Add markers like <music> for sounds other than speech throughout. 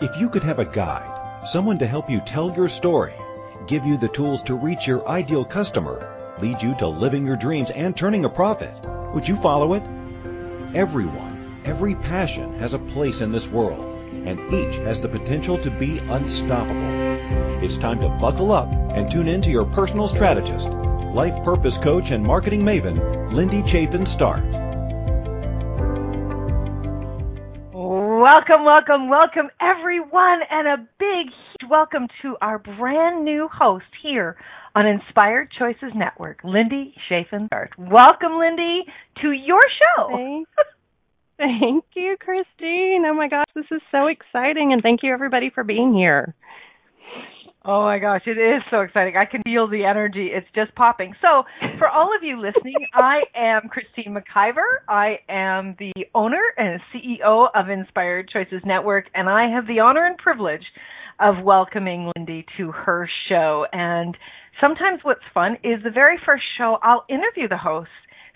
If you could have a guide, someone to help you tell your story, give you the tools to reach your ideal customer, lead you to living your dreams and turning a profit, would you follow it? Everyone, every passion has a place in this world, and each has the potential to be unstoppable. It's time to buckle up and tune in to your personal strategist, life purpose coach, and marketing maven, Lindy Chafin Start. Welcome, welcome, welcome, everyone, and a big huge welcome to our brand new host here on Inspired Choices Network, Lindy Chafin. Welcome, Lindy, to your show. Thank you, Christine. Oh my gosh, this is so exciting, and thank you everybody for being here. Oh my gosh, it is so exciting. I can feel the energy. It's just popping. So, for all of you listening, <laughs> I am Christine McIver. I am the owner and CEO of Inspired Choices Network, and I have the honor and privilege of welcoming Lindy to her show. And sometimes what's fun is the very first show, I'll interview the hosts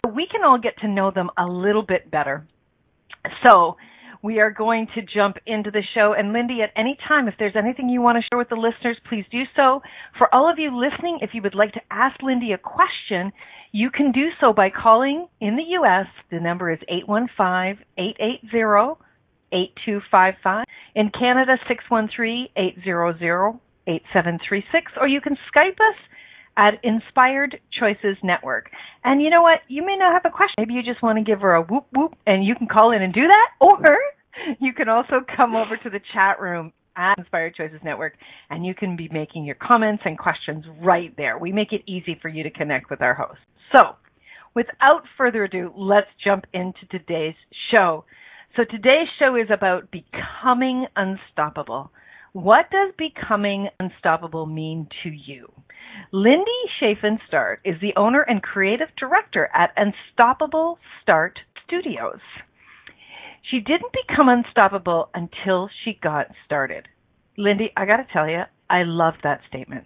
so we can all get to know them a little bit better. So, we are going to jump into the show. And Lindy, at any time, if there's anything you want to share with the listeners, please do so. For all of you listening, if you would like to ask Lindy a question, you can do so by calling in the U.S. The number is 815 880 8255. In Canada, 613 800 8736. Or you can Skype us at Inspired Choices Network. And you know what? You may not have a question. Maybe you just want to give her a whoop whoop and you can call in and do that. <laughs> Or you can also come over to the chat room at Inspired Choices Network and you can be making your comments and questions right there. We make it easy for you to connect with our hosts. So, without further ado, let's jump into today's show. So today's show is about becoming unstoppable. What does becoming unstoppable mean to you? Lindy Chafin Start is the owner and creative director at Unstoppable Start Studios. She didn't become unstoppable until she got started. Lindy, I got to tell you, I love that statement.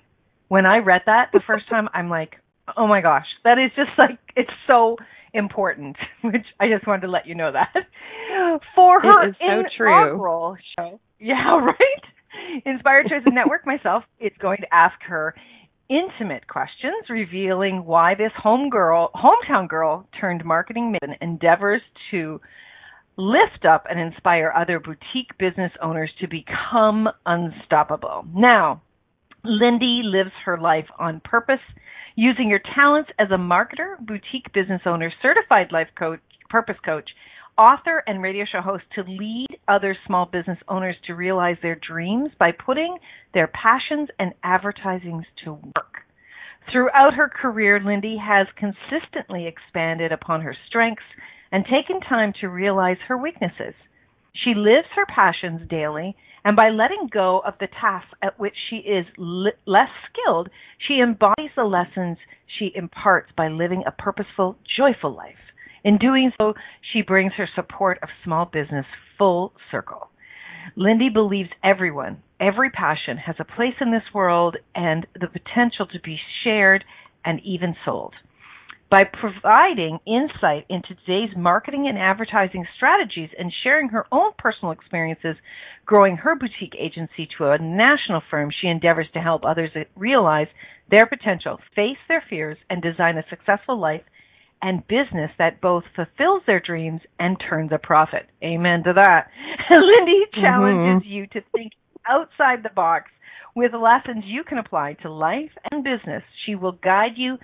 When I read that the first <laughs> time, I'm like, oh my gosh, that is just like, it's so important, <laughs> which I just wanted to let you know that. For her it is so true. show, <laughs> yeah, right? Inspired Choices Network, myself, is going to ask her intimate questions revealing why this hometown girl turned marketing maven endeavors to lift up and inspire other boutique business owners to become unstoppable. Now, Lindy lives her life on purpose, using your talents as a marketer, boutique business owner, certified life coach, purpose coach, author, and radio show host to lead other small business owners to realize their dreams by putting their passions and advertisings to work. Throughout her career, Lindy has consistently expanded upon her strengths and taken time to realize her weaknesses. She lives her passions daily, and by letting go of the tasks at which she is li- less skilled, she embodies the lessons she imparts by living a purposeful, joyful life. In doing so, she brings her support of small business full circle. Lindy believes everyone, every passion has a place in this world and the potential to be shared and even sold. By providing insight into today's marketing and advertising strategies and sharing her own personal experiences growing her boutique agency to a national firm, she endeavors to help others realize their potential, face their fears, and design a successful life and business that both fulfills their dreams and turns a profit. Amen to that. <laughs> Lindy mm-hmm. challenges mm-hmm. you to think outside the box with lessons you can apply to life and business. She will guide you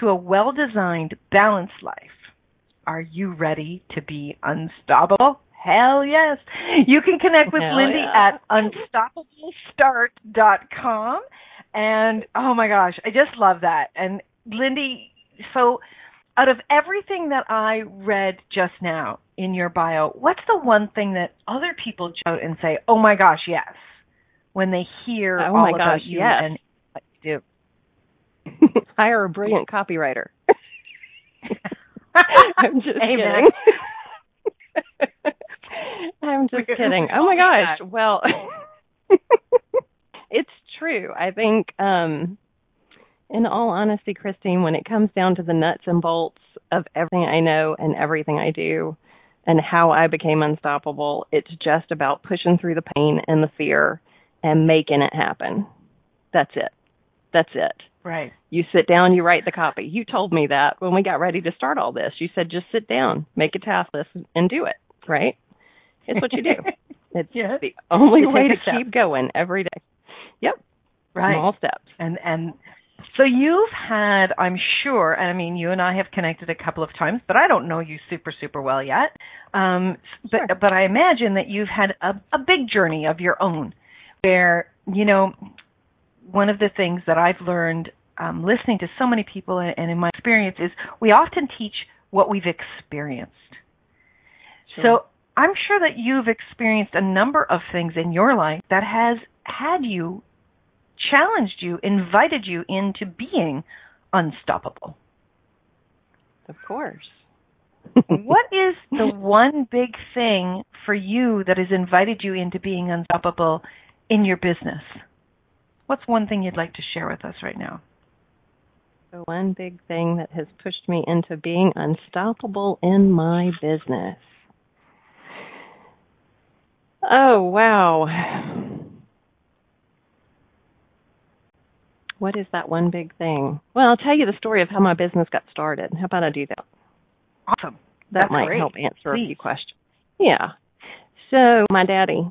to a well designed, balanced life. Are you ready to be unstoppable? Hell yes. You can connect with Hell Lindy yeah. at unstoppablestart.com. And oh my gosh, I just love that. And Lindy, so out of everything that I read just now in your bio, what's the one thing that other people jump out and say, "Oh my gosh, yes," when they hear oh all my about gosh, you yes. and what you do? <laughs> Hire a brilliant copywriter. <laughs> I'm just Amen. kidding. <laughs> I'm just kidding. Oh my gosh. Well, it's true. I think, um, in all honesty, Christine, when it comes down to the nuts and bolts of everything I know and everything I do, and how I became unstoppable, it's just about pushing through the pain and the fear and making it happen. That's it. That's it. Right. You sit down, you write the copy. You told me that when we got ready to start all this. You said just sit down, make a task list, and do it. Right? It's what you do. <laughs> It's yes. the only You way to keep going every day. Yep. Right. Small steps. And and so you've had, I'm sure, and I mean, you and I have connected a couple of times, but I don't know you super super well yet. Um, Sure. but but I imagine that you've had a, a big journey of your own, where you know, one of the things that I've learned um, listening to so many people and, and in my experience is we often teach what we've experienced. Sure. So I'm sure that you've experienced a number of things in your life that has had you, challenged you, invited you into being unstoppable. Of course. <laughs> what is the one big thing for you that has invited you into being unstoppable in your business? What's one thing you'd like to share with us right now? The one big thing that has pushed me into being unstoppable in my business. Oh, wow. What is that one big thing? Well, I'll tell you the story of how my business got started. How about I do that? Awesome. That That's might great. help answer a few questions. Yeah. So, my daddy,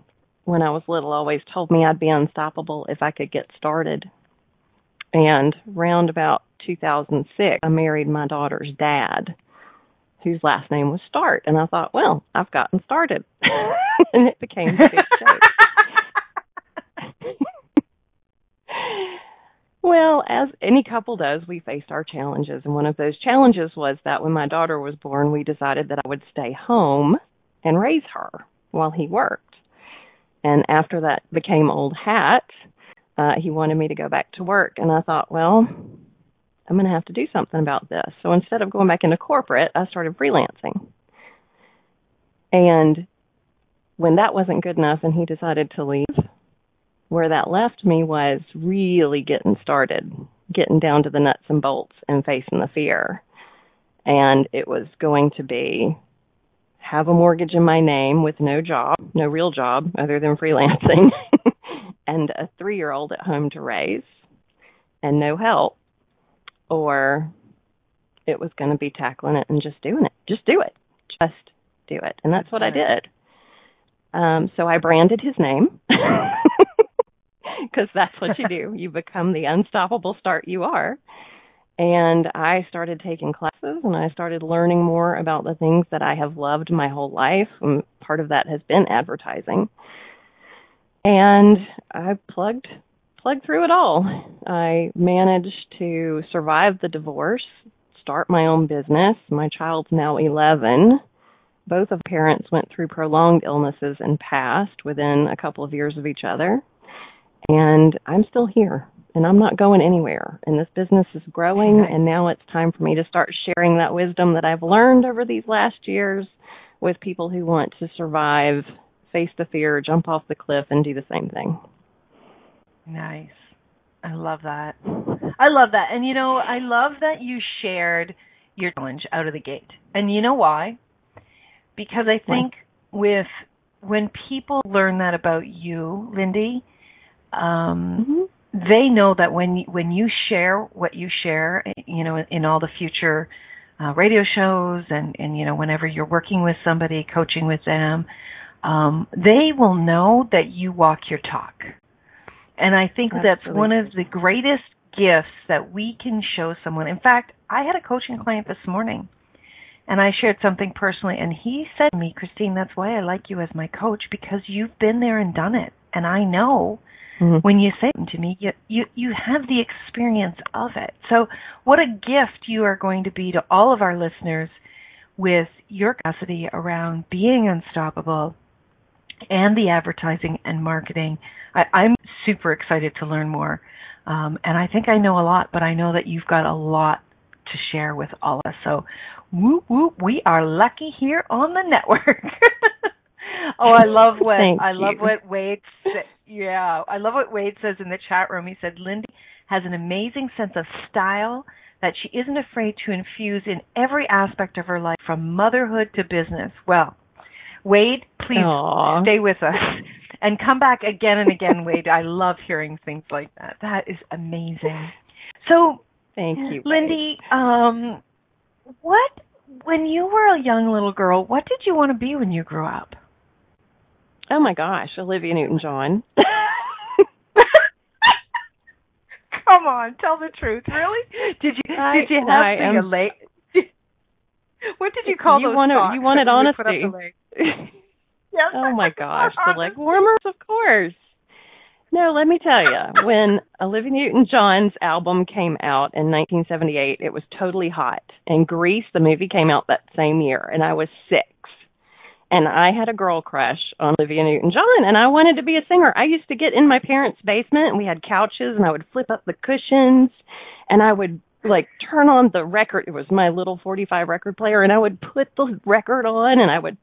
when I was little, always told me I'd be unstoppable if I could get started. And round about 2006, I married my daughter's dad, whose last name was Start. And I thought, well, I've gotten started. <laughs> and it became big <laughs> joke. Well, as any couple does, we faced our challenges. And one of those challenges was that when my daughter was born, we decided that I would stay home and raise her while he worked. And after that became old hat, uh, he wanted me to go back to work. And I thought, well, I'm going to have to do something about this. So instead of going back into corporate, I started freelancing. And when that wasn't good enough and he decided to leave, where that left me was really getting started, getting down to the nuts and bolts and facing the fear. And it was going to be have a mortgage in my name with no job, no real job other than freelancing, <laughs> and a three year old at home to raise and no help, or it was going to be tackling it and just doing it. Just do it. Just do it. And that's what I did. Um, so I branded his name <laughs> <laughs> because that's what you do. <laughs> You become the unstoppable start you are. And I started taking classes and I started learning more about the things that I have loved my whole life. And part of that has been advertising. And I plugged plugged through it all. I managed to survive the divorce, start my own business. My child's now 11. Both of parents went through prolonged illnesses and passed within a couple of years of each other. And I'm still here and I'm not going anywhere. And this business is growing and now it's time for me to start sharing that wisdom that I've learned over these last years with people who want to survive, face the fear, jump off the cliff and do the same thing. Nice. I love that. I love that. And you know, I love that you shared your challenge out of the gate. And you know why? Because I think with when people learn that about you, Lindy, um they know that when when you share what you share, you know, in all the future uh, radio shows and and you know whenever you're working with somebody, coaching with them, um, they will know that you walk your talk. And I think that's one of the greatest gifts that we can show someone. In fact, I had a coaching client this morning and I shared something personally and he said to me, Christine, that's why I like you as my coach because you've been there and done it. And I know Mhm. when you say them to me, you, you you have the experience of it. So what a gift you are going to be to all of our listeners with your capacity around being unstoppable and the advertising and marketing. I, I'm super excited to learn more. Um, and I think I know a lot, but I know that you've got a lot to share with all of us. So whoop whoop, we are lucky here on the network. <laughs> oh, I love what Thank I love you. what Wade. Yeah, I love what Wade says in the chat room. He said Lindy has an amazing sense of style that she isn't afraid to infuse in every aspect of her life from motherhood to business. Well, Wade, please Aww. stay with us and come back again and again, Wade. I love hearing things like that. That is amazing. So, Thank you, Lindy, um, what when you were a young little girl, what did you want to be when you grew up? Oh my gosh, Olivia Newton-John. <laughs> Come on, tell the truth. Really? Did you I- did you have I the am- leg? <laughs> What did you call You those? socks you wanted that would put up honesty. <laughs> Yes. oh my gosh, the leg warmers, of course. No, let me tell you, when Olivia Newton-John's album came out in 1978, it was totally hot. And Grease, the movie, came out that same year, and I was six. And I had a girl crush on Olivia Newton-John, and I wanted to be a singer. I used to get in my parents' basement, and we had couches, and I would flip up the cushions, and I would like turn on the record. It was my little 45 record player, and I would put the record on, and I would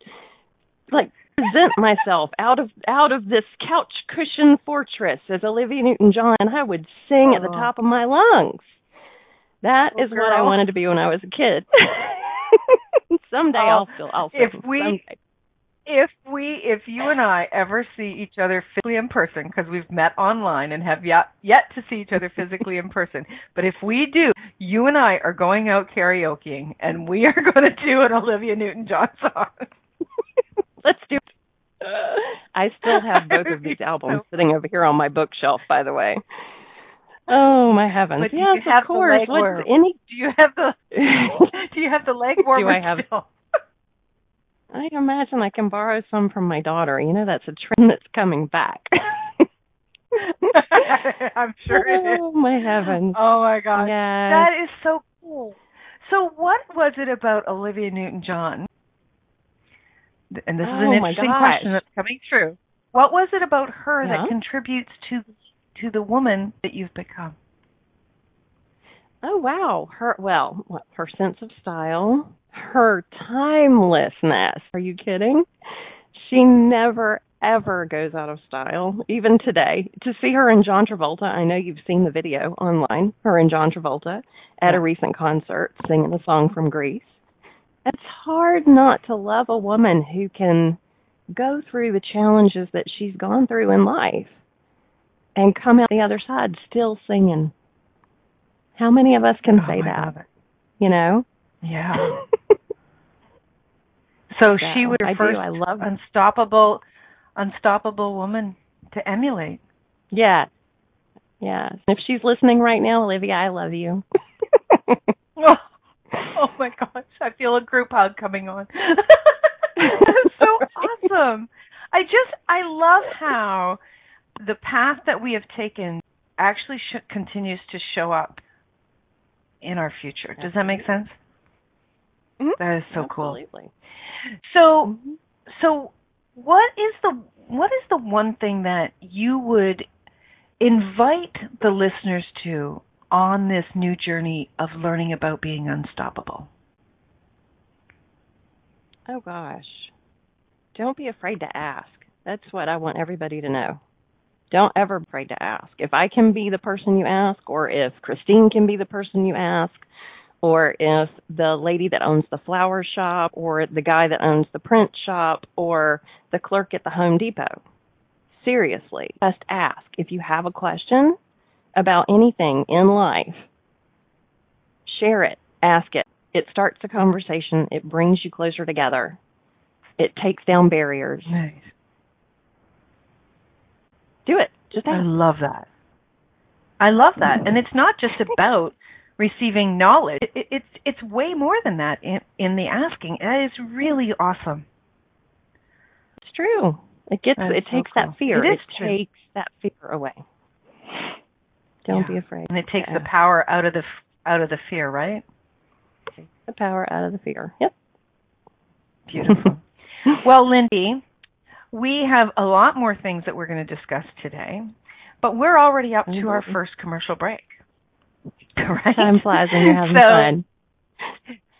like present myself out of out of this couch cushion fortress as Olivia Newton-John. and I would sing at the Oh. top of my lungs. That Oh, is what I wanted to be when I was a kid. <laughs> Someday Oh, I'll still I'll if we- Someday. If we if you and I ever see each other physically in person because we've met online and have yet yet to see each other physically in person but if we do you and I are going out karaokeing and we are <laughs> going to do an Olivia Newton-John song <laughs> Let's do it. <laughs> I still have both of these albums sitting over here on my bookshelf, by the way. Oh my heavens! But yes, you have of the course. leg What's any? do you have the do you have the leg warmer do I have- still I imagine I can borrow some from my daughter. You know, that's a trend that's coming back. <laughs> I'm sure it is Oh my heavens! oh my god that is so cool so what was it about Olivia Newton-John and this is an Oh, interesting gosh. question that's coming through. What was it about her Yeah. that contributes to to the woman that you've become? Oh wow, her well, what, her sense of style, her timelessness. Are you kidding? She never ever goes out of style, even today. To see her and John Travolta, I know you've seen the video online. Her and John Travolta at a recent concert singing a song from Grease. It's hard not to love a woman who can go through the challenges that she's gone through in life and come out the other side still singing. How many of us can Oh say that? God. You know? Yeah. <laughs> So Yeah, she was I your do. I love- unstoppable unstoppable woman to emulate. yeah. Yeah. If she's listening right now, Olivia, I love you. Oh, <laughs> oh my gosh, I feel a group hug coming on. <laughs> That's so awesome. I just I love how the path that we have taken actually sh- continues to show up in our future. Does that make sense? Mhm. That is so cool. Absolutely. So Mhm. so what is the what is the one thing that you would invite the listeners to on this new journey of learning about being unstoppable? Oh gosh. Don't be afraid to ask. That's what I want everybody to know. Don't ever be afraid to ask. If I can be the person you ask, or if Christine can be the person you ask, or if the lady that owns the flower shop, or the guy that owns the print shop, or the clerk at the Home Depot. Seriously, just ask. If you have a question about anything in life, share it, ask it. It starts a conversation, it brings you closer together, it takes down barriers. Nice. Do it. Just I love that. I love that, and it's not just <laughs> about receiving knowledge. It, it, it's it's way more than that in in the asking. That is really awesome. It's true. It gets That is it so takes cool. that fear. It is true. takes that fear away. Don't Yeah. be afraid. And it takes Yeah. the power out of the out of the fear, right? Take the power out of the fear. Yep. Beautiful. <laughs> well, Lindy, we have a lot more things that we're going to discuss today, but we're already up to our Mhm. first commercial break. <laughs> Right? Time flies when you're having so, fun.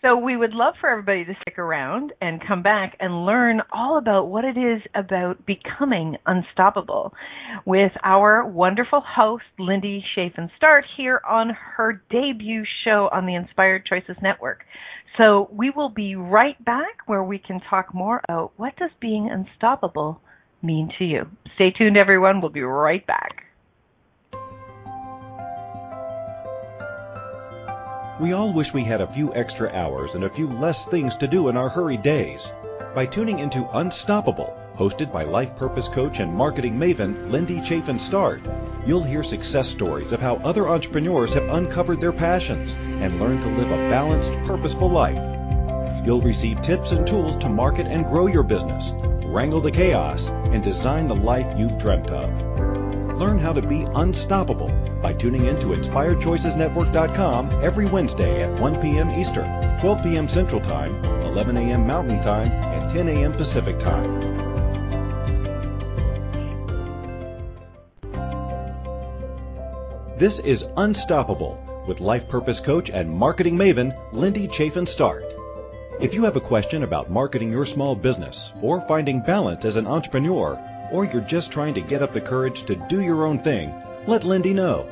So we would love for everybody to stick around and come back and learn all about what it is about becoming unstoppable with our wonderful host, Lindy Chafin Start, here on her debut show on the Inspired Choices Network. So we will be right back where we can talk more about what does being unstoppable mean to you. Stay tuned everyone, we'll be right back. We all wish we had a few extra hours and a few less things to do in our hurried days. By tuning into Unstoppable, hosted by life purpose coach and marketing maven Lindy Chafin Start, you'll hear success stories of how other entrepreneurs have uncovered their passions and learned to live a balanced, purposeful life. You'll receive tips and tools to market and grow your business, wrangle the chaos, and design the life you've dreamt of. Learn how to be unstoppable tuning in to InspiredChoicesNetwork.com every Wednesday at 1 p.m. Eastern, 12 p.m. Central Time, 11 a.m. Mountain Time, and 10 a.m. Pacific Time. This is Unstoppable with life purpose coach and marketing maven Lindy Chafin Start. If you have a question about marketing your small business or finding balance as an entrepreneur, or you're just trying to get up the courage to do your own thing, let Lindy know.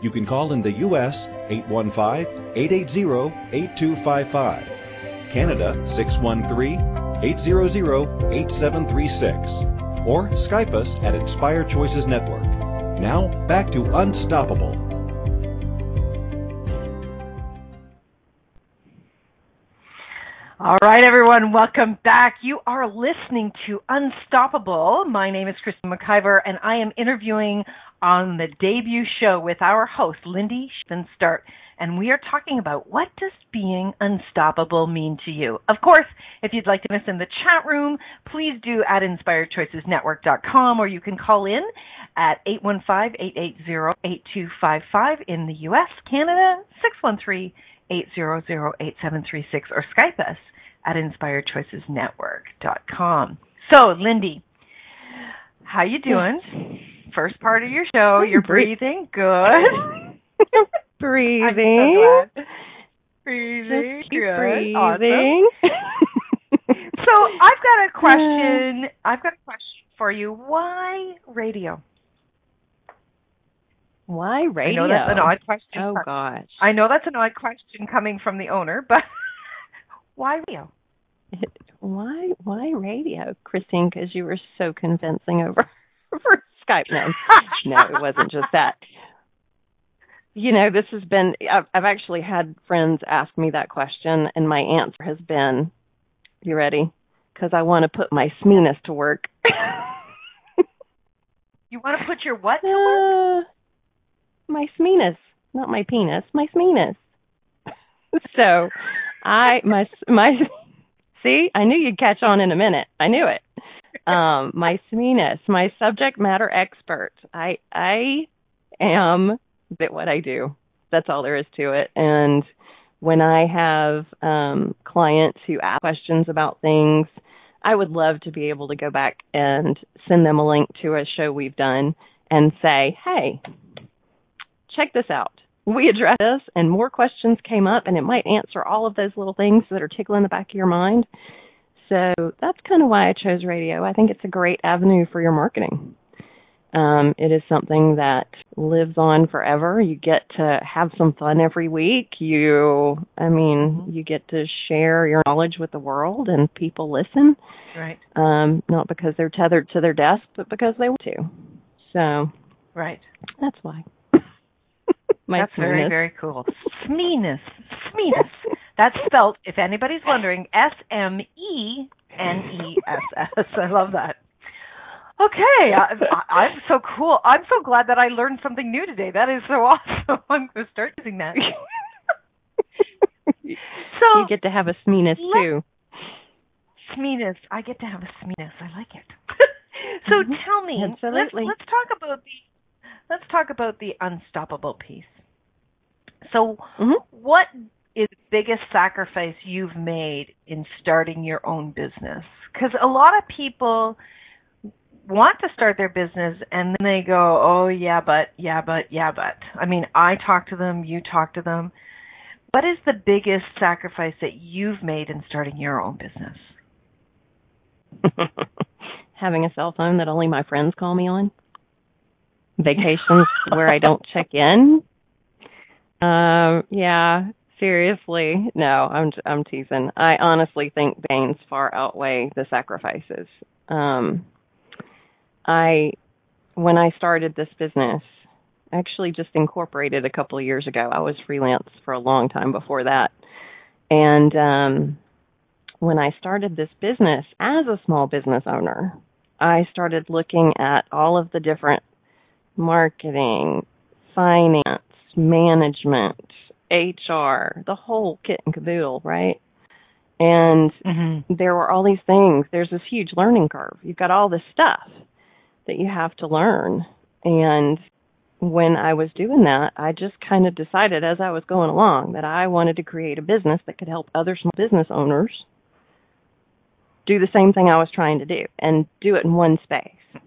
You can call in the U.S. 815-880-8255, Canada 613-800-8736, or Skype us at Inspired Choices Network. Now, back to Unstoppable. All right, everyone, welcome back. You are listening to Unstoppable. My name is Christine McIver, and I am interviewing on the debut show with our host, Lindy Start. And we are talking about what does being unstoppable mean to you? Of course, if you'd like to miss in the chat room, please do at inspiredchoicesnetwork.com or you can call in at 815-880-8255 in the US, Canada, 613 800-8736 or Skype us at inspiredchoicesnetwork.com. So, Lindy, how you doing? First part of your show, <laughs> you're breathing. Good. <laughs> breathing. So breathing. Keep Good. breathing. Awesome. so, I've got a <laughs> question. I've got a question for you. Why radio? Why radio? I know that's an odd question. Oh gosh. I know that's an odd question coming from the owner, but why radio? Why why radio, Christine? Because you were so convincing over over Skype. No, <laughs> no, it wasn't just that. You know, this has been. I've, I've actually had friends ask me that question, and my answer has been, "You ready? Because I want to put my SMEness to work." <laughs> you want to put your what to work? Uh, my SMEness, not my penis, my SMEness. <laughs> so, I my my see, I knew you'd catch on in a minute. I knew it. Um, my SMEness, my subject matter expert. I I am bit what I do. That's all there is to it. And when I have um, clients who ask questions about things, I would love to be able to go back and send them a link to a show we've done and say, hey, check this out. We addressed this and more questions came up and it might answer all of those little things that are tickling the back of your mind. So that's kind of why I chose radio. I think it's a great avenue for your marketing. Um, it is something that lives on forever. You get to have some fun every week. You, I mean, you get to share your knowledge with the world and people listen. Right. Um, not because they're tethered to their desk, but because they want to. So, right. That's why. My That's very, very cool. SMEness. SMEness. That's spelled, if anybody's wondering, S M E N E S S. I love that. Okay, I, am so cool. I'm so glad that I learned something new today. That is so <laughs> awesome. I'm going to start using that. <laughs> so you get to have a SMEness too. SMEness. I get to have a SMEness. I like it. <laughs> so mm-hmm. tell me, Absolutely. let's, let's talk about the let's talk about the unstoppable piece. So, mm-hmm. what is the biggest sacrifice you've made in starting your own business? Because a lot of people want to start their business and then they go, oh, yeah, but, yeah, but, yeah, but. I mean, I talk to them, you talk to them. What is the biggest sacrifice that you've made in starting your own business? <laughs> Having a cell phone that only my friends call me on. Vacations where I don't check in. Um, yeah, seriously. No, I'm I'm teasing. I honestly think gains far outweigh the sacrifices. Um, I when I started this business, actually just incorporated a couple of years ago. I was freelance for a long time before that. And um when I started this business as a small business owner, I started looking at all of the different marketing, finance, management, HR, the whole kit and caboodle, right? And mm-hmm. there were all these things. There's this huge learning curve. You've got all this stuff that you have to learn. And when I was doing that, I just kind of decided as I was going along that I wanted to create a business that could help other small business owners do the same thing I was trying to do and do it in one space.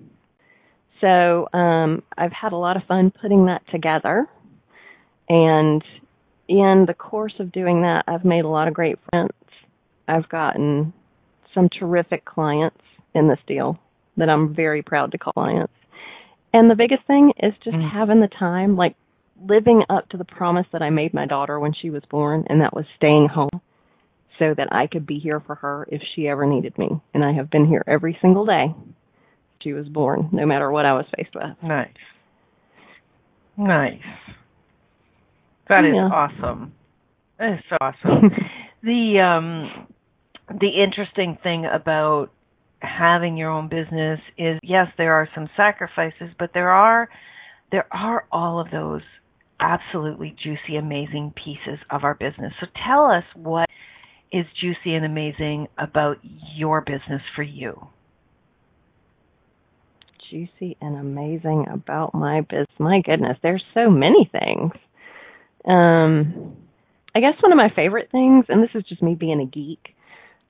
So um, I've had a lot of fun putting that together. And in the course of doing that, I've made a lot of great friends. I've gotten some terrific clients in this deal that I'm very proud to call clients. And the biggest thing is just mm. having the time, like living up to the promise that I made my daughter when she was born, and that was staying home so that I could be here for her if she ever needed me. And I have been here every single day she was born, no matter what I was faced with. Nice. Nice. That is yeah. awesome. That is awesome. <laughs> the um the interesting thing about having your own business is yes, there are some sacrifices, but there are there are all of those absolutely juicy, amazing pieces of our business. So tell us what is juicy and amazing about your business for you. Juicy and amazing about my business. My goodness, there's so many things. Um, I guess one of my favorite things, and this is just me being a geek,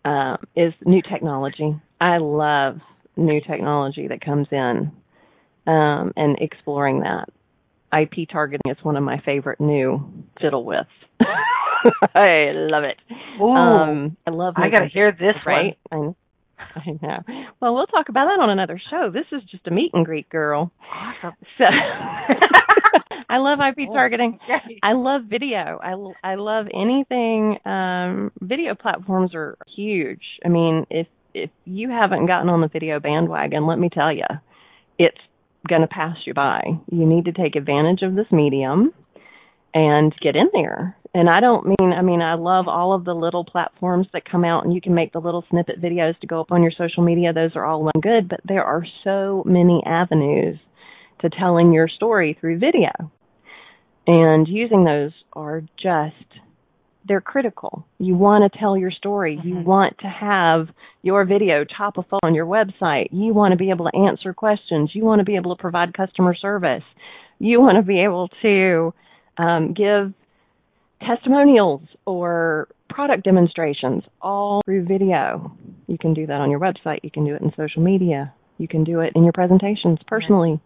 uh, is new technology. I love new technology that comes in um, and exploring that. IP targeting is one of my favorite new fiddle with. <laughs> I love it. Ooh, um, I love. I got to hear this right. One. <laughs> I know. Well, we'll talk about that on another show. This is just a meet and greet, girl. Awesome. So, <laughs> I love IP oh, targeting. I love video. I, I love anything. Um, video platforms are huge. I mean, if if you haven't gotten on the video bandwagon, let me tell you, it's going to pass you by. You need to take advantage of this medium and get in there. And I don't mean, I mean, I love all of the little platforms that come out and you can make the little snippet videos to go up on your social media. Those are all one good, but there are so many avenues to telling your story through video. And using those are just they're critical. You want to tell your story. Mm-hmm. You want to have your video top of on your website. You want to be able to answer questions. You want to be able to provide customer service. You want to be able to um, give testimonials or product demonstrations all through video. You can do that on your website. You can do it in social media. You can do it in your presentations personally.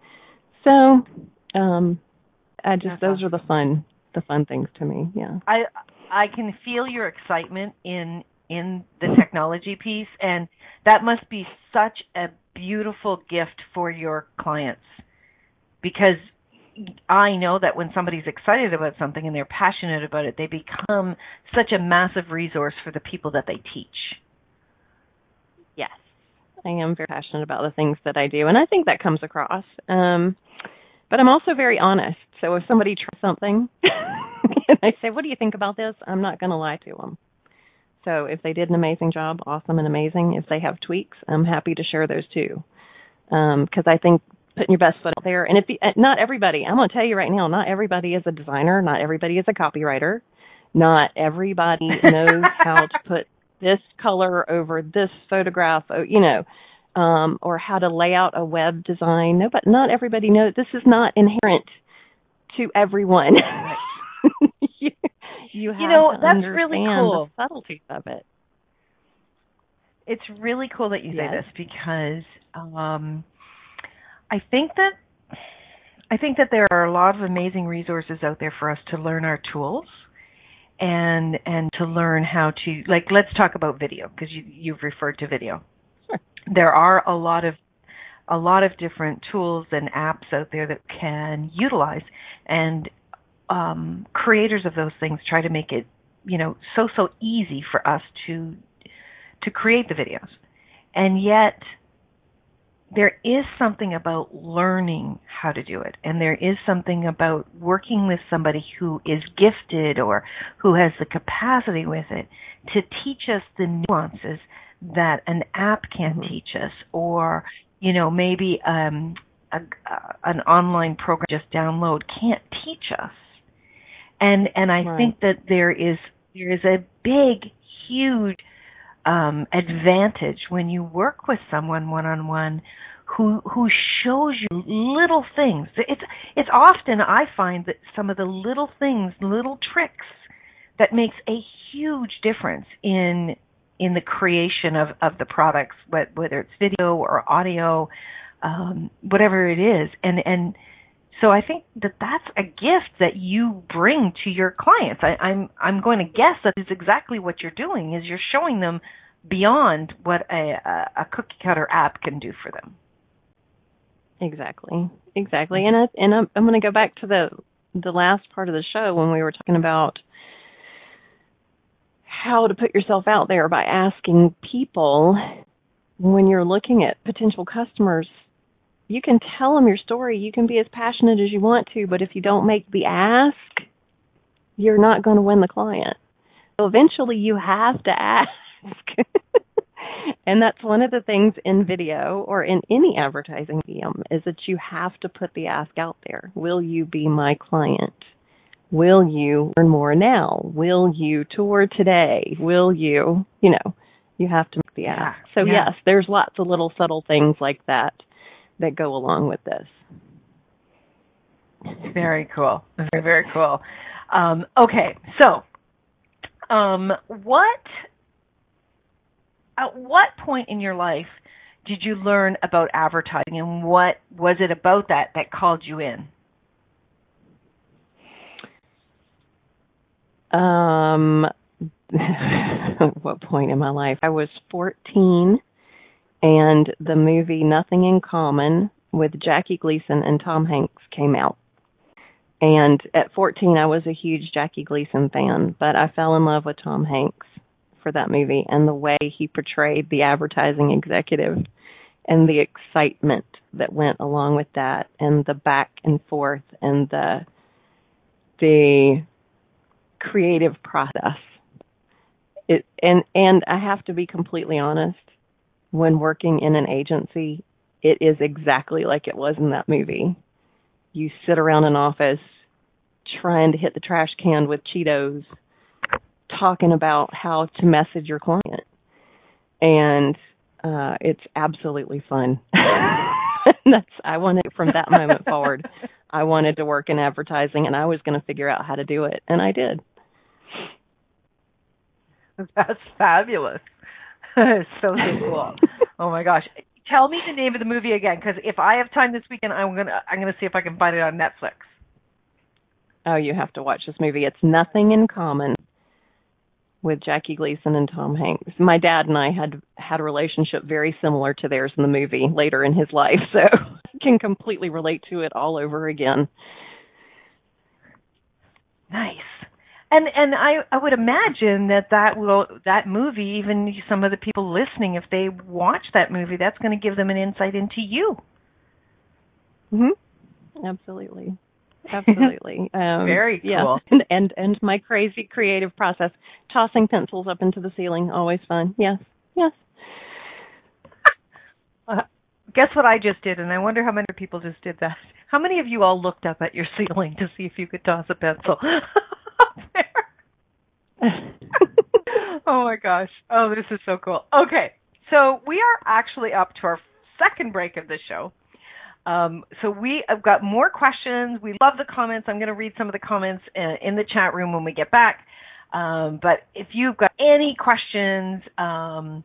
So, um, I just That's those awesome. are the fun the fun things to me. Yeah. I I can feel your excitement in in the technology piece and that must be such a beautiful gift for your clients because I know that when somebody's excited about something and they're passionate about it, they become such a massive resource for the people that they teach. Yes, I am very passionate about the things that I do, and I think that comes across. Um, but I'm also very honest. So if somebody tries something <laughs> and I say, "What do you think about this?" I'm not going to lie to them. So if they did an amazing job, awesome and amazing. If they have tweaks, I'm happy to share those too. Because um, I think putting your best foot out there. And if the, not everybody, I'm going to tell you right now, not everybody is a designer, not everybody is a copywriter, not everybody <laughs> knows how to put this color over this photograph, oh, you know, um, or how to lay out a web design. No, but not everybody knows. This is not inherent to everyone. <laughs> you, you, you know, that's really cool. The subtleties of it. It's really cool that you say this because um, I think that I think that there are a lot of amazing resources out there for us to learn our tools and and to learn how to like let's talk about video because you you've referred to video. Sure. There are a lot of a lot of different tools and apps out there that can utilize and um, creators of those things try to make it you know so so easy for us to to create the videos and yet there is something about learning how to do it and there is something about working with somebody who is gifted or who has the capacity with it to teach us the nuances that an app can mm-hmm. teach us or you know maybe um a, uh, an online program just download can't teach us and and I right. think that there is there is a big huge um, advantage when you work with someone one on one who who shows you little things. It's it's often I find that some of the little things, little tricks that makes a huge difference in in the creation of of the products, whether it's video or audio, um, whatever it is, and and so I think that that's a gift that you bring to your clients. I, I'm I'm going to guess that is exactly what you're doing is you're showing them beyond what a, a, cookie cutter app can do for them. Exactly, exactly, and I, and I'm, I'm going to go back to the the last part of the show when we were talking about how to put yourself out there by asking people when you're looking at potential customers you can tell them your story. You can be as passionate as you want to, but if you don't make the ask, you're not going to win the client. So eventually you have to ask. <laughs> and that's one of the things in video or in any advertising medium is that you have to put the ask out there. Will you be my client? Will you learn more now? Will you tour today? Will you, you know, you have to make the ask. So yeah. yes, there's lots of little subtle things like that that go along with this. Very cool. Very very cool. Um, okay, so um, what at what point in your life did you learn about advertising, and what was it about that that called you in? Um, <laughs> what point in my life? I was 14 and the movie Nothing in Common with Jackie Gleason and Tom Hanks came out. And at 14, I was a huge Jackie Gleason fan, but I fell in love with Tom Hanks for that movie and the way he portrayed the advertising executive and the excitement that went along with that and the back and forth and the the creative process. It and and I have to be completely honest, when working in an agency, it is exactly like it was in that movie. You sit around an office trying to hit the trash can with Cheetos, talking about how to message your client. And uh it's absolutely fun. <laughs> That's I wanted from that moment forward. I wanted to work in advertising and I was going to figure out how to do it and I did. That's fabulous. So <laughs> so cool. oh my gosh. Tell me the name of the movie again, because if I have time this weekend, I'm gonna I'm gonna see if I can find it on Netflix. Oh, you have to watch this movie. It's Nothing in Common with Jackie Gleason and Tom Hanks. My dad and I had had a relationship very similar to theirs in the movie later in his life, so <laughs> I can completely relate to it all over again. Nice and and I I would imagine that that will that movie even some of the people listening if they watch that movie that's going to give them an insight into you. Mhm. Absolutely. <laughs> Absolutely. Um, Very cool. Yeah. And, and and my crazy creative process, tossing pencils up into the ceiling, always fun. Yes. Yes. <laughs> Uh, guess what I just did, and I wonder how many people just did that. How many of you all looked up at your <laughs> ceiling to see if you could toss a pencil? <laughs> oh my gosh. Oh, this is so cool. Okay. So we are actually up to our second break of the show. Um, so we have got more questions. We love the comments. I'm going to read some of the comments in, uh, in the chat room when we get back. Um, but if you've got any questions, um,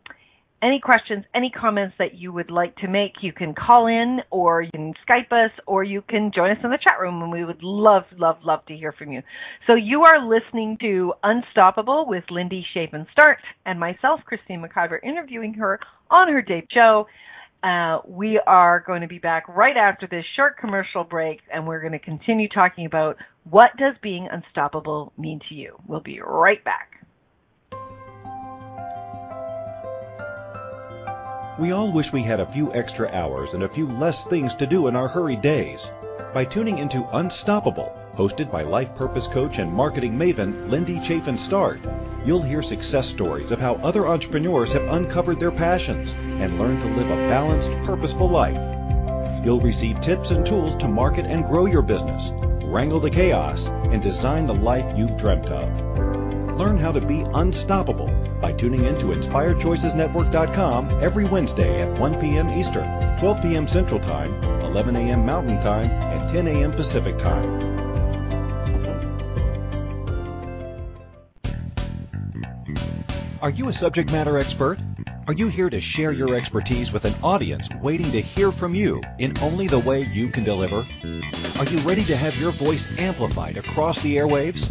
any questions, any comments that you would like to make, you can call in or you can Skype us or you can join us in the chat room and we would love, love, love to hear from you. So you are listening to Unstoppable with Lindy Chafin Start and myself, Christine McIver, interviewing her on her date show. Uh, we are going to be back right after this short commercial break and we're going to continue talking about what does being unstoppable mean to you. We'll be right back. We all wish we had a few extra hours and a few less things to do in our hurried days. By tuning into Unstoppable, hosted by life purpose coach and marketing maven Lindy Chafin Start, you'll hear success stories of how other entrepreneurs have uncovered their passions and learned to live a balanced, purposeful life. You'll receive tips and tools to market and grow your business, wrangle the chaos, and design the life you've dreamt of. Learn how to be unstoppable by tuning in to InspiredChoicesNetwork.com every Wednesday at 1 p.m. Eastern, 12 p.m. Central Time, 11 a.m. Mountain Time, and 10 a.m. Pacific Time. Are you a subject matter expert? Are you here to share your expertise with an audience waiting to hear from you in only the way you can deliver? Are you ready to have your voice amplified across the airwaves?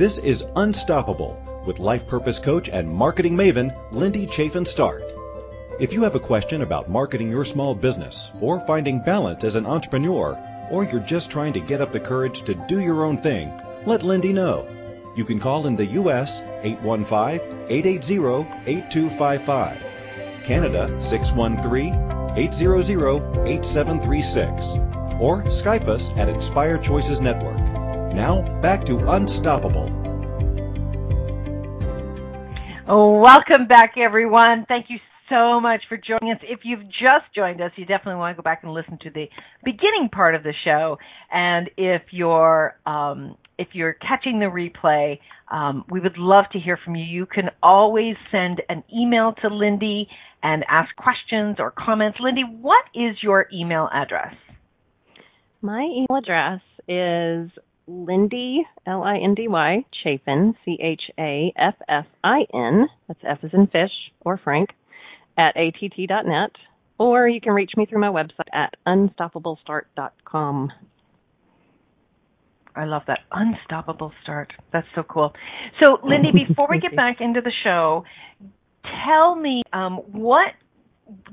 This is Unstoppable with life purpose coach and marketing maven Lindy Chaffin Start. If you have a question about marketing your small business or finding balance as an entrepreneur, or you're just trying to get up the courage to do your own thing, let Lindy know. You can call in the U.S. 815-880-8255, Canada 613-800-8736, or Skype us at Inspired Choices Network. Now, back to Unstoppable. Welcome back, everyone. Thank you so much for joining us. If you've just joined us, you definitely want to go back and listen to the beginning part of the show. And if you're um, if you're catching the replay, um, we would love to hear from you. You can always send an email to Lindy and ask questions or comments. Lindy, what is your email address? My email address is Lindy, L I N D Y, Chaffin, C H A F F I N, that's F as in fish or Frank, at att.net, or you can reach me through my website at unstoppablestart.com. I love that. Unstoppable start. That's so cool. So, Lindy, before we get <laughs> back into the show, tell me um, what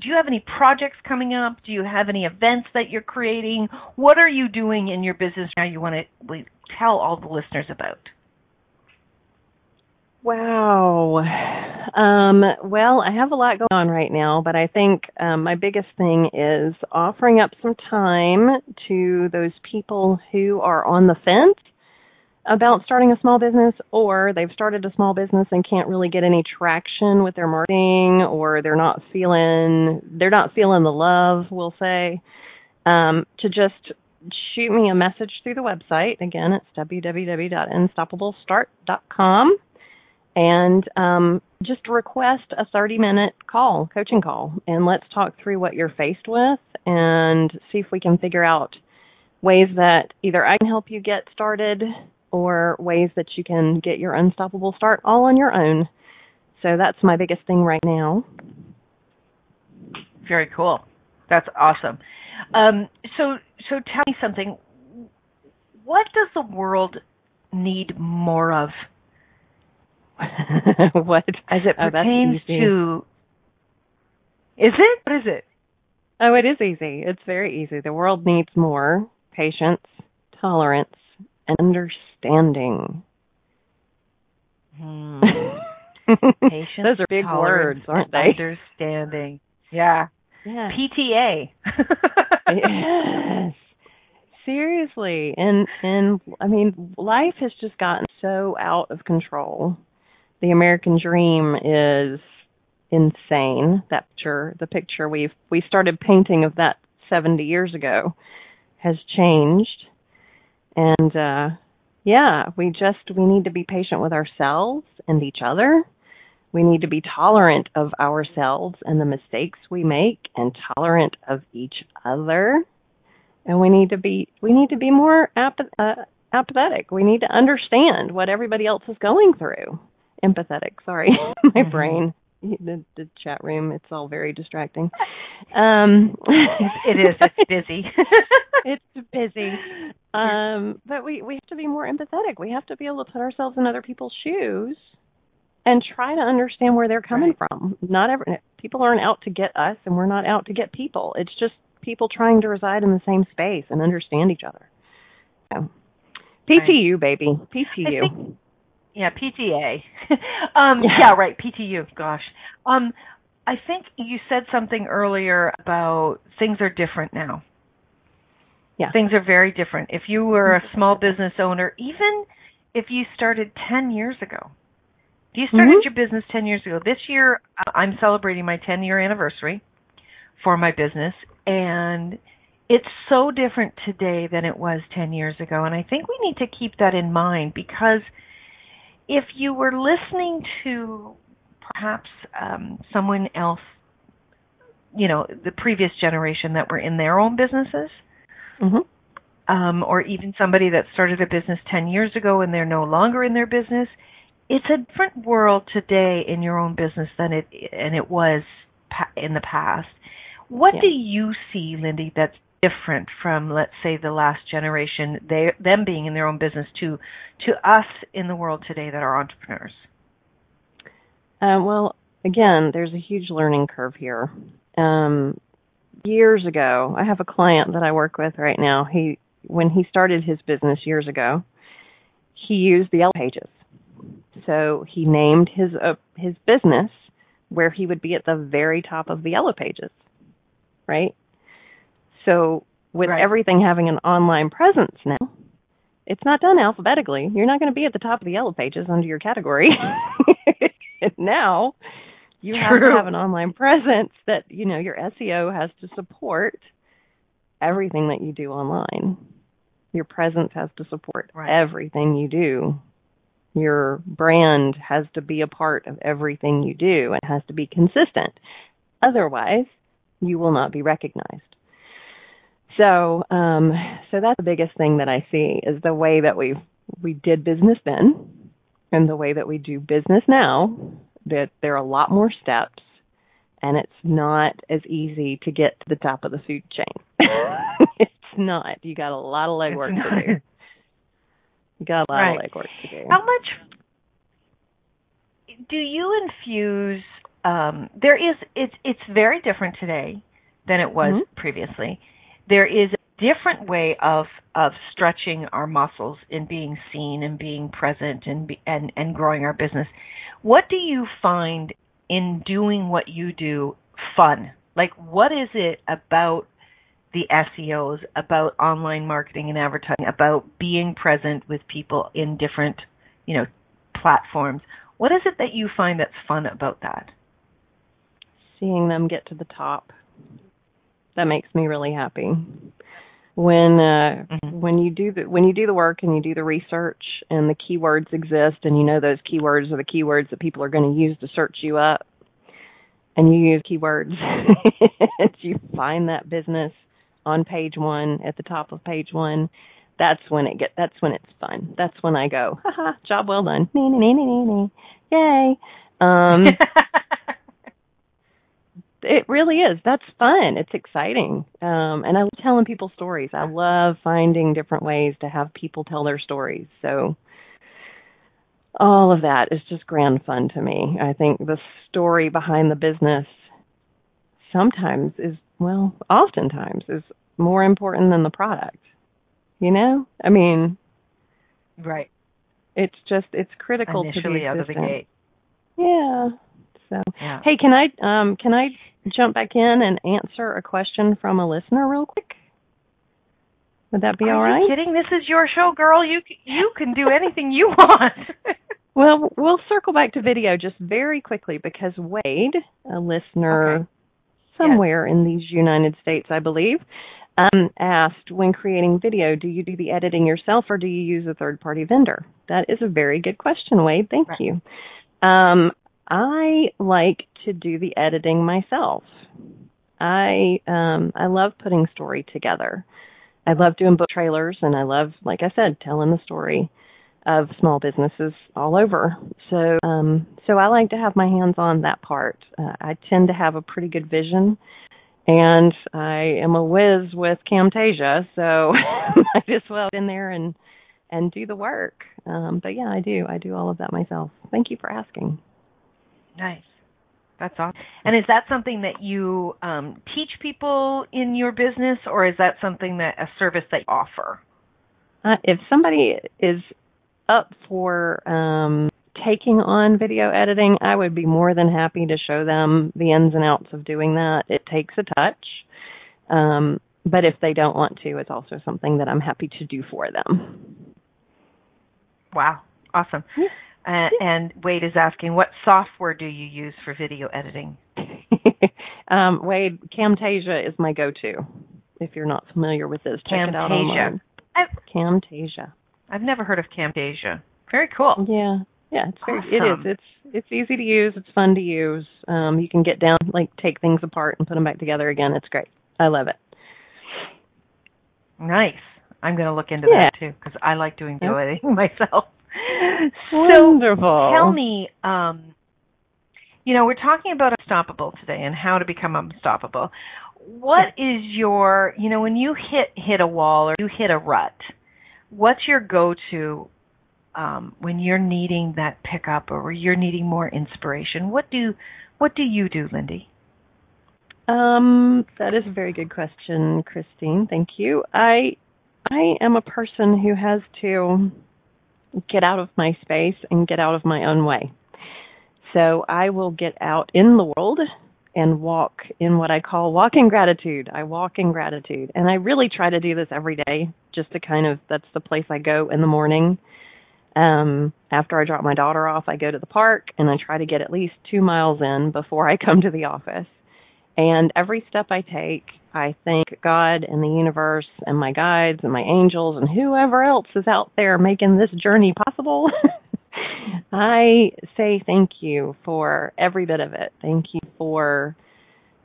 do you have any projects coming up? Do you have any events that you're creating? What are you doing in your business now you want to tell all the listeners about? Wow. Um, well, I have a lot going on right now, but I think um, my biggest thing is offering up some time to those people who are on the fence about starting a small business or they've started a small business and can't really get any traction with their marketing or they're not feeling they're not feeling the love we'll say. Um, to just shoot me a message through the website again it's www.unstoppablestart.com and um, just request a 30 minute call coaching call and let's talk through what you're faced with and see if we can figure out ways that either I can help you get started or ways that you can get your unstoppable start all on your own. So that's my biggest thing right now. Very cool. That's awesome. Um, so, so tell me something. What does the world need more of? <laughs> what as it oh, pertains to? Is it? What is it? Oh, it is easy. It's very easy. The world needs more patience, tolerance, understanding. Hmm. <laughs> Patience. Those are big words, aren't they? Understanding. Yeah. Yeah. PTA. <laughs> yes. seriously and and i mean life has just gotten so out of control the american dream is insane that picture the picture we've we started painting of that 70 years ago has changed and uh yeah we just we need to be patient with ourselves and each other we need to be tolerant of ourselves and the mistakes we make and tolerant of each other and we need to be we need to be more ap- uh, apathetic. We need to understand what everybody else is going through. Empathetic. Sorry, <laughs> my mm-hmm. brain. <laughs> The, the chat room. It's all very distracting. Um, <laughs> it is. It's busy. <laughs> it's busy. Um, but we we have to be more empathetic. We have to be able to put ourselves in other people's shoes and try to understand where they're coming right. from. Not every people aren't out to get us, and we're not out to get people. It's just people trying to reside in the same space and understand each other. So, PTU, right. baby, PTU. Yeah, PTA. <laughs> um, yeah. yeah, right, PTU. Gosh, um, I think you said something earlier about things are different now. Yeah, things are very different. If you were a small business owner, even if you started ten years ago, if you started mm-hmm. your business 10 years ago. This year, I'm celebrating my 10 year anniversary for my business, and it's so different today than it was 10 years ago. And I think we need to keep that in mind because if you were listening to perhaps um, someone else, you know, the previous generation that were in their own businesses, mm-hmm. um, or even somebody that started a business 10 years ago and they're no longer in their business, it's a different world today in your own business than it and it was in the past. What yeah. do you see, Lindy, that's different from, let's say, the last generation, they them being in their own business, to to us in the world today that are entrepreneurs? Uh, well, again, there's a huge learning curve here. Um, years ago, I have a client that I work with right now. He when he started his business years ago, he used the Yellow Pages. So he named his uh, his business where he would be at the very top of the Yellow Pages right? So with right. everything having an online presence now, it's not done alphabetically. You're not going to be at the top of the yellow pages under your category. <laughs> now you have to have an online presence that, you know, your SEO has to support everything that you do online. Your presence has to support right. everything you do. Your brand has to be a part of everything you do and has to be consistent. Otherwise, you will not be recognized. So, um, so that's the biggest thing that I see is the way that we we did business then, and the way that we do business now. That there are a lot more steps, and it's not as easy to get to the top of the food chain. <laughs> it's not. You got a lot of legwork to do. You got a lot right. of legwork to do. How much do you infuse um, there is it's it's very different today than it was mm-hmm. previously. There is a different way of of stretching our muscles and being seen and being present and be, and and growing our business. What do you find in doing what you do fun? Like what is it about the SEOs, about online marketing and advertising, about being present with people in different, you know, platforms? What is it that you find that's fun about that? seeing them get to the top. That makes me really happy. When uh mm-hmm. when you do the when you do the work and you do the research and the keywords exist and you know those keywords are the keywords that people are going to use to search you up and you use keywords <laughs> and you find that business on page 1 at the top of page 1 that's when it get that's when it's fun. That's when I go, haha, job well done. Nee, nee, nee, nee, nee. Yay. Um <laughs> it really is. That's fun. It's exciting. Um, and I love telling people stories. I love finding different ways to have people tell their stories. So all of that is just grand fun to me. I think the story behind the business sometimes is, well, oftentimes is more important than the product. You know? I mean, right. It's just it's critical Initially to be out of the gate. Yeah. So, yeah. hey, can I um can I jump back in and answer a question from a listener real quick? Would that be Are all you kidding? This is your show, girl. You you can do anything you want. <laughs> Well, we'll circle back to video just very quickly because Wade, a listener Okay. somewhere in these United States, I believe, um, asked when creating video, do you do the editing yourself or do you use a third party vendor? That is a very good question, Wade. Thank Right. you. Um, I like to do the editing myself. I um, I love putting story together. I love doing book trailers, and I love, like I said, telling the story of small businesses all over. So, um, so I like to have my hands on that part. Uh, I tend to have a pretty good vision, and I am a whiz with Camtasia, so <laughs> I just well in there and and do the work. Um, but yeah, I do. I do all of that myself. Thank you for asking. Nice. That's awesome. And is that something that you um, teach people in your business, or is that something that a service that you offer? Uh, if somebody is up for um, taking on video editing, I would be more than happy to show them the ins and outs of doing that. It takes a touch. Um, but if they don't want to, it's also something that I'm happy to do for them. Wow, awesome. Yeah. Uh, and Wade is asking, what software do you use for video editing? <laughs> um, Wade, Camtasia is my go-to. If you're not familiar with this, check it out Camtasia. online. I've, Camtasia. I've never heard of Camtasia. Very cool. Yeah, yeah, it's very, it Awesome. is. It's it's easy to use. It's fun to use. Um, you can get down, like take things apart and put them back together again. It's great. I love it. Nice. I'm going to look into Yeah. that too because I like doing video Yeah. editing <laughs> myself. So tell me, um, you know, we're talking about unstoppable today and how to become unstoppable. What is your, you know, when you hit hit a wall or you hit a rut, what's your go-to um, when you're needing that pickup or you're needing more inspiration? What do what do you do, Lindy? Um, that is a very good question, Christine. Thank you. I I am a person who has to get out of my space and get out of my own way. So I will get out in the world and walk in what I call walking gratitude. I walk in gratitude. And I really try to do this every day just to kind of that's the place I go in the morning. Um after I drop my daughter off, I go to the park and I try to get at least 2 miles in before I come to the office. And every step I take, I thank God and the universe and my guides and my angels and whoever else is out there making this journey possible. <laughs> I say thank you for every bit of it. Thank you for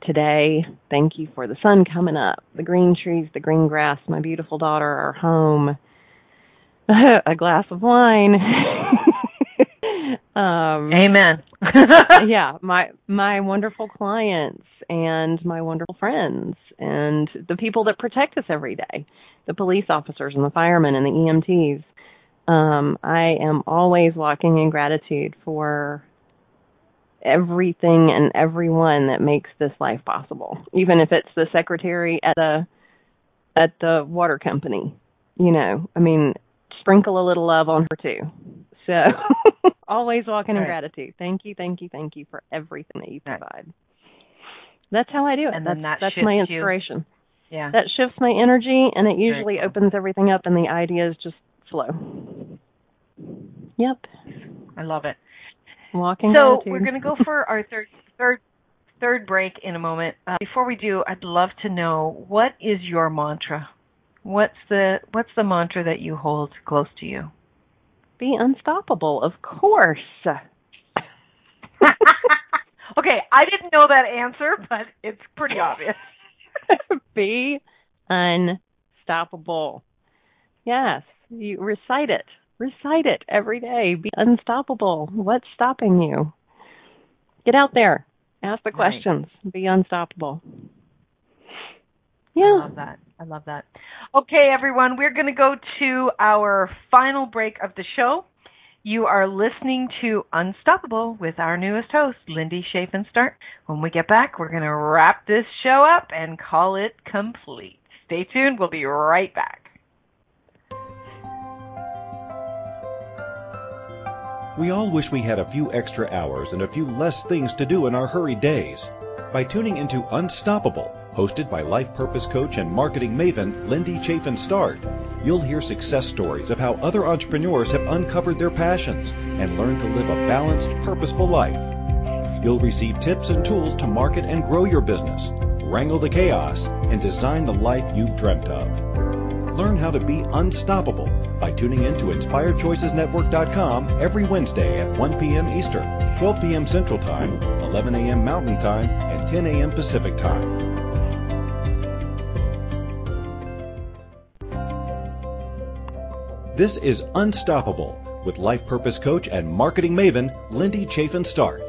today. Thank you for the sun coming up, the green trees, the green grass, my beautiful daughter, our home, <laughs> a glass of wine. <laughs> um, Amen. <laughs> <laughs> yeah, my my wonderful clients and my wonderful friends and the people that protect us every day, the police officers and the firemen and the EMTs. Um, I am always walking in gratitude for everything and everyone that makes this life possible. Even if it's the secretary at the at the water company. You know, I mean, sprinkle a little love on her too. So <laughs> always walking in gratitude. Thank you, thank you, thank you for everything that you Right. provide. That's how I do it. And that's then that that's my shifts you. inspiration. yeah. That shifts my energy and it usually cool. opens everything up and the ideas just flow. Yep. I love it. Walking So gratitude. we're going to go <laughs> for our third third third break in a moment. Uh, before we do, I'd love to know what is your mantra. What's the what's the mantra that you hold close to you? Be unstoppable, of course. <laughs> okay, I didn't know that answer, but it's pretty obvious. <laughs> be unstoppable. Yes, you recite it. Recite it every day. Be unstoppable. What's stopping you? Get out there. Ask the Right. questions. Be unstoppable. I love that. I love that. Okay, everyone, we're going to go to our final break of the show. You are listening to Unstoppable with our newest host, Lindy Start. When we get back, we're going to wrap this show up and call it complete. Stay tuned. We'll be right back. We all wish we had a few extra hours and a few less things to do in our hurried days. By tuning into Unstoppable, Hosted by life purpose coach and marketing maven Lindy Chaffin Start, you'll hear success stories of how other entrepreneurs have uncovered their passions and learned to live a balanced, purposeful life. You'll receive tips and tools to market and grow your business, wrangle the chaos, and design the life you've dreamt of. Learn how to be unstoppable by tuning in to InspiredChoicesNetwork.com every Wednesday at 1 p.m. Eastern, 12 p.m. Central Time, 11 a.m. Mountain Time, and 10 a.m. Pacific Time. This is Unstoppable with life purpose coach and marketing maven Lindy Chaffin Start.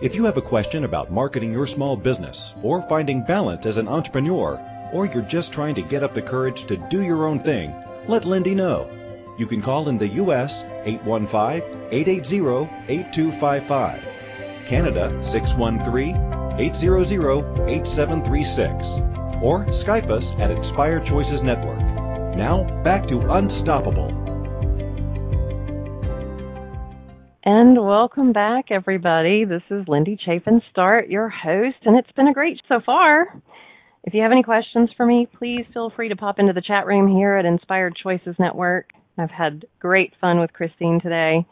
If you have a question about marketing your small business or finding balance as an entrepreneur, or you're just trying to get up the courage to do your own thing, let Lindy know. You can call in the U.S. 815-880-8255, Canada 613-800-8736, or Skype us at Inspired Choices Network. Now, back to Unstoppable. And welcome back, everybody. This is Lindy Chaffin Start, your host, and it's been a great so far. If you have any questions for me, please feel free to pop into the chat room here at Inspired Choices Network. I've had great fun with Christine today.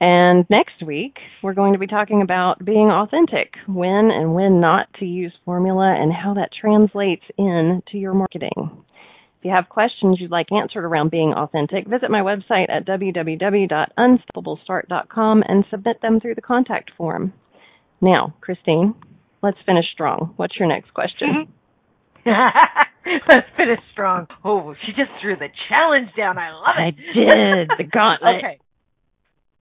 And next week, we're going to be talking about being authentic, when and when not to use formula, and how that translates into your marketing. If you have questions you'd like answered around being authentic, visit my website at www.unstoppablestart.com and submit them through the contact form. Now, Christine, let's finish strong. What's your next question? <laughs> let's finish strong. Oh, she just threw the challenge down. I love it. I did. The gauntlet. <laughs> okay.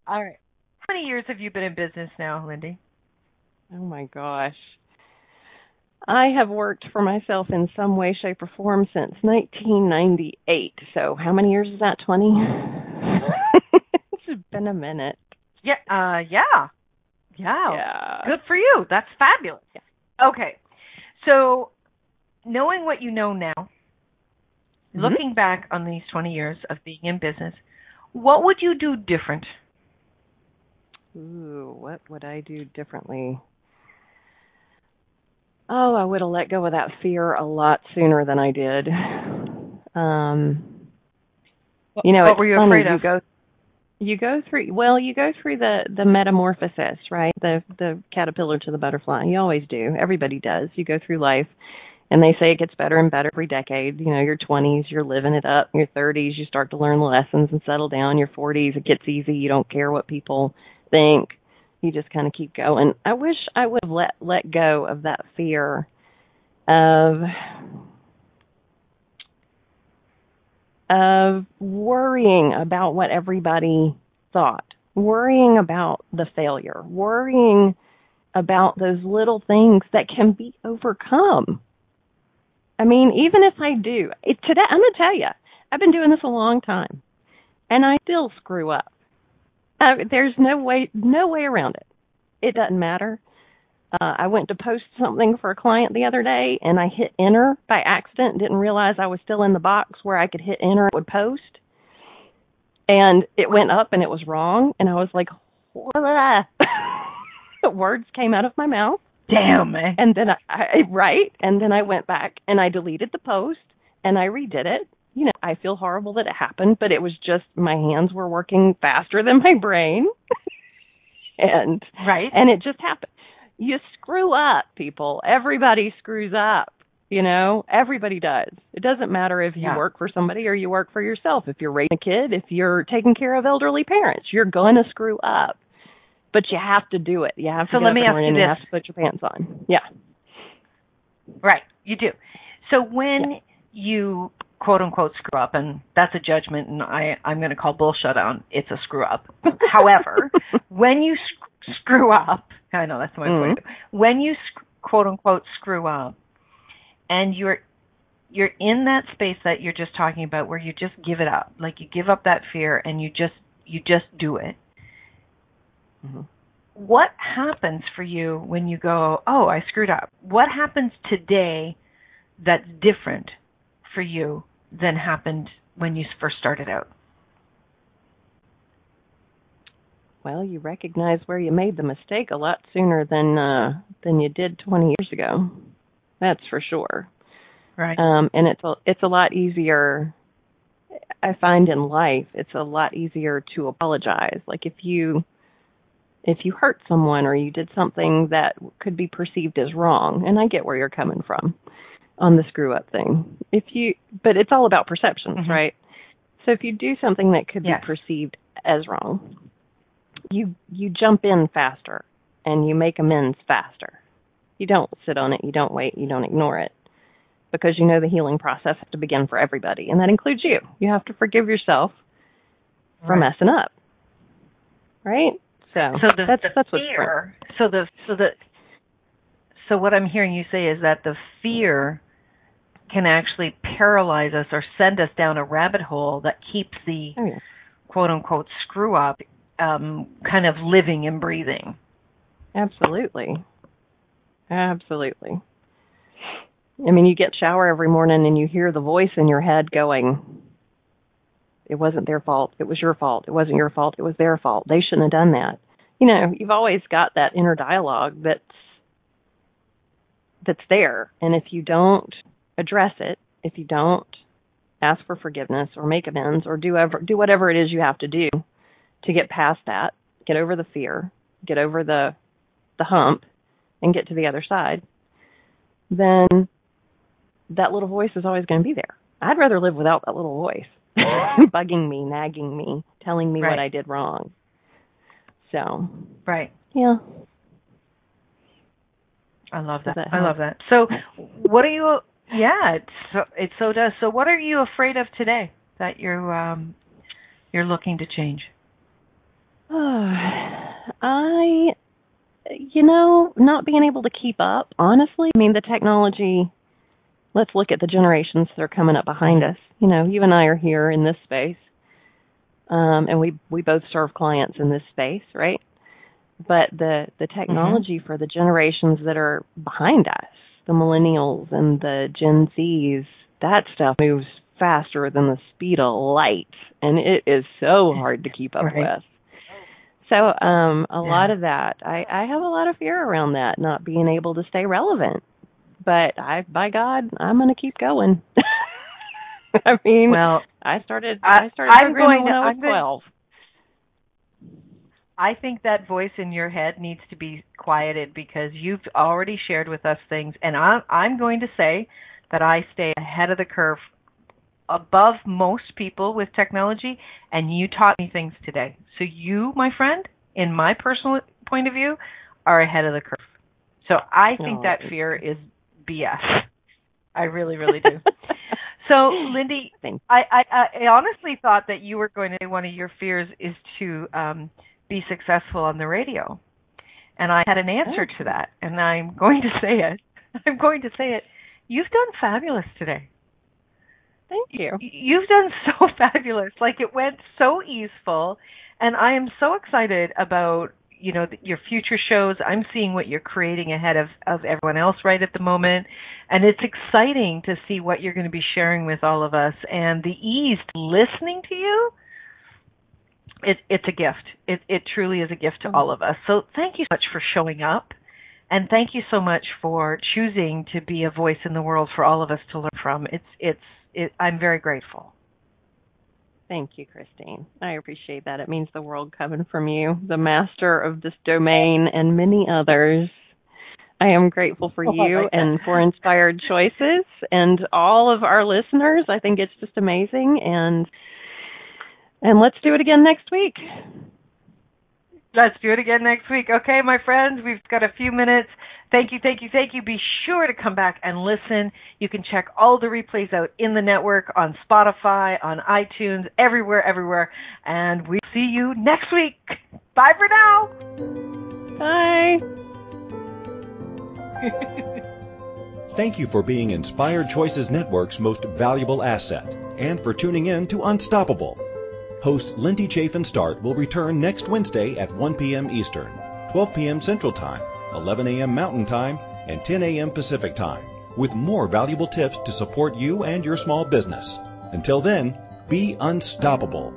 All right. How many years have you been in business now, Lindy? Oh my gosh. I have worked for myself in some way, shape, or form since 1998. So how many years is that? 20? it's <laughs> been a minute. Yeah. Uh. Yeah. Yeah. Yeah. Good for you. That's fabulous. Yeah. Okay. So, knowing what you know now, Mm-hmm. looking back on these 20 years of being in business, what would you do different? Ooh, what would I do differently? Oh, I would have let go of that fear a lot sooner than I did. Um, you know, what were you funny, afraid you of? Go, you go through well, you go through the the metamorphosis, right? The the caterpillar to the butterfly. You always do. Everybody does. You go through life, and they say it gets better and better every decade. You know, your 20s, you're living it up. Your 30s, you start to learn the lessons and settle down. Your 40s, it gets easy. You don't care what people think. You just kind of keep going. I wish I would have let let go of that fear of of worrying about what everybody thought, worrying about the failure, worrying about those little things that can be overcome. I mean, even if I do, it, today I'm going to tell you, I've been doing this a long time, and I still screw up. Uh, there's no way, no way around it. It doesn't matter. Uh, I went to post something for a client the other day, and I hit enter by accident. Didn't realize I was still in the box where I could hit enter. It would post, and it went up, and it was wrong. And I was like, the <laughs> words came out of my mouth. Damn, man. And then I, I right, and then I went back and I deleted the post and I redid it. You know, I feel horrible that it happened, but it was just my hands were working faster than my brain. <laughs> and Right. and it just happened. You screw up, people. Everybody screws up. You know, everybody does. It doesn't matter if you Yeah. work for somebody or you work for yourself. If you're raising a kid, if you're taking care of elderly parents, you're going to screw up. But you have to do it. You have to So get let me ask you this. have to put your pants on. Yeah. Right, you do. So when you quote unquote screw up, and that's a judgment, and I I'm going to call bullshit on it's a screw up. <laughs> However, when you sc- screw up, I know that's my Mhm. point. When you sc- quote unquote screw up, and you're you're in that space that you're just talking about, where you just give it up, like you give up that fear, and you just you just do it. Mhm. What happens for you when you go, oh, I screwed up? What happens today that's different for you than happened when you first started out? Well, you recognize where you made the mistake a lot sooner than uh than you did 20 years ago. That's for sure. Right. Um, and it's a, it's a lot easier. I find in life, it's a lot easier to apologize. Like if you, if you hurt someone or you did something that could be perceived as wrong, and I get where you're coming from on the screw up thing. If you, but it's all about perceptions, Mhm. right? So if you do something that could Yes. be perceived as wrong, you you jump in faster and you make amends faster. You don't sit on it, you don't wait, you don't ignore it. Because you know the healing process has to begin for everybody, and that includes you. You have to forgive yourself for Right. messing up. Right? So, so the, that's the that's what's fear. So the so the so what I'm hearing you say is that the fear can actually paralyze us or send us down a rabbit hole that keeps the Oh yeah. quote unquote screw up um, kind of living and breathing. Absolutely. Absolutely. I mean, you get shower every morning and you hear the voice in your head going, it wasn't their fault. It was your fault. It wasn't your fault. It was their fault. They shouldn't have done that. You know, you've always got that inner dialogue that's that's there. And if you don't address it, if you don't ask for forgiveness or make amends or do ever do whatever it is you have to do to get past that, get over the fear, get over the the hump and get to the other side, then that little voice is always going to be there. I'd rather live without that little voice <laughs> bugging me, nagging me, telling me Right. what I did wrong. So, Right. yeah. I love that. that I love that. So, what are you? Yeah, it so it so does. So, what are you afraid of today that you're um you're looking to change? <sighs> I, you know, not being able to keep up, honestly. I mean, the technology, let's look at the generations that are coming up behind us. You know, you and I are here in this space. Um, and we we both serve clients in this space, right? But the the technology for the generations that are behind us, the millennials and the Gen Zs, that stuff moves faster than the speed of light, and it is so hard to keep up Right. with. So, um, a Yeah. lot of that, I, I have a lot of fear around that, not being able to stay relevant. But I, by God, I'm going to keep going. <laughs> I mean, Well, I started, I- I, started I'm going when to- I was I'm going- 12. I think that voice in your head needs to be quieted because you've already shared with us things, and I'm I'm going to say that I stay ahead of the curve, above most people with technology, and you taught me things today. So you, my friend, in my personal point of view, are ahead of the curve. So I think Oh, that fear is BS. I really, really do. <laughs> So, Lindy, I, I, I honestly thought that you were going to say one of your fears is to um, be successful on the radio, and I had an answer oh. to that, and I'm going to say it. <laughs> I'm going to say it. You've done fabulous today. Thank you. You've done <laughs> so fabulous. Like it went so easeful, and I am so excited about you know your future shows. I'm seeing what you're creating ahead of of everyone else right at the moment, and it's exciting to see what you're going to be sharing with all of us and the ease listening to you. It, it's a gift. It, it truly is a gift to mm. all of us. So thank you so much for showing up, and thank you so much for choosing to be a voice in the world for all of us to learn from. It's it's it, I'm very grateful. Thank you, Christine. I appreciate that. It means the world coming from you, the master of this domain and many others. I am grateful for Oh, you that. and for inspired choices and all of our listeners. I think it's just amazing and and let's do it again next week. Let's do it again next week. Okay, my friends, we've got a few minutes. Thank you, thank you, thank you. Be sure to come back and listen. You can check all the replays out in the network on Spotify, on iTunes, everywhere, everywhere. And we see you next week. Bye for now. Bye. <laughs> Thank you for being Inspired Choices Network's most valuable asset and for tuning in to Unstoppable. Host Lindy Chaffin Start will return next Wednesday at 1 p.m. Eastern, 12 p.m. Central Time, 11 a.m. Mountain Time, and 10 a.m. Pacific Time with more valuable tips to support you and your small business. Until then, be unstoppable.